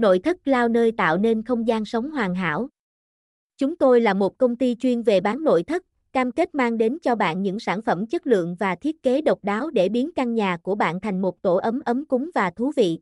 Nội thất lao nơi tạo nên không gian sống hoàn hảo. Chúng tôi là một công ty chuyên về bán nội thất, cam kết mang đến cho bạn những sản phẩm chất lượng và thiết kế độc đáo để biến căn nhà của bạn thành một tổ ấm ấm cúng và thú vị.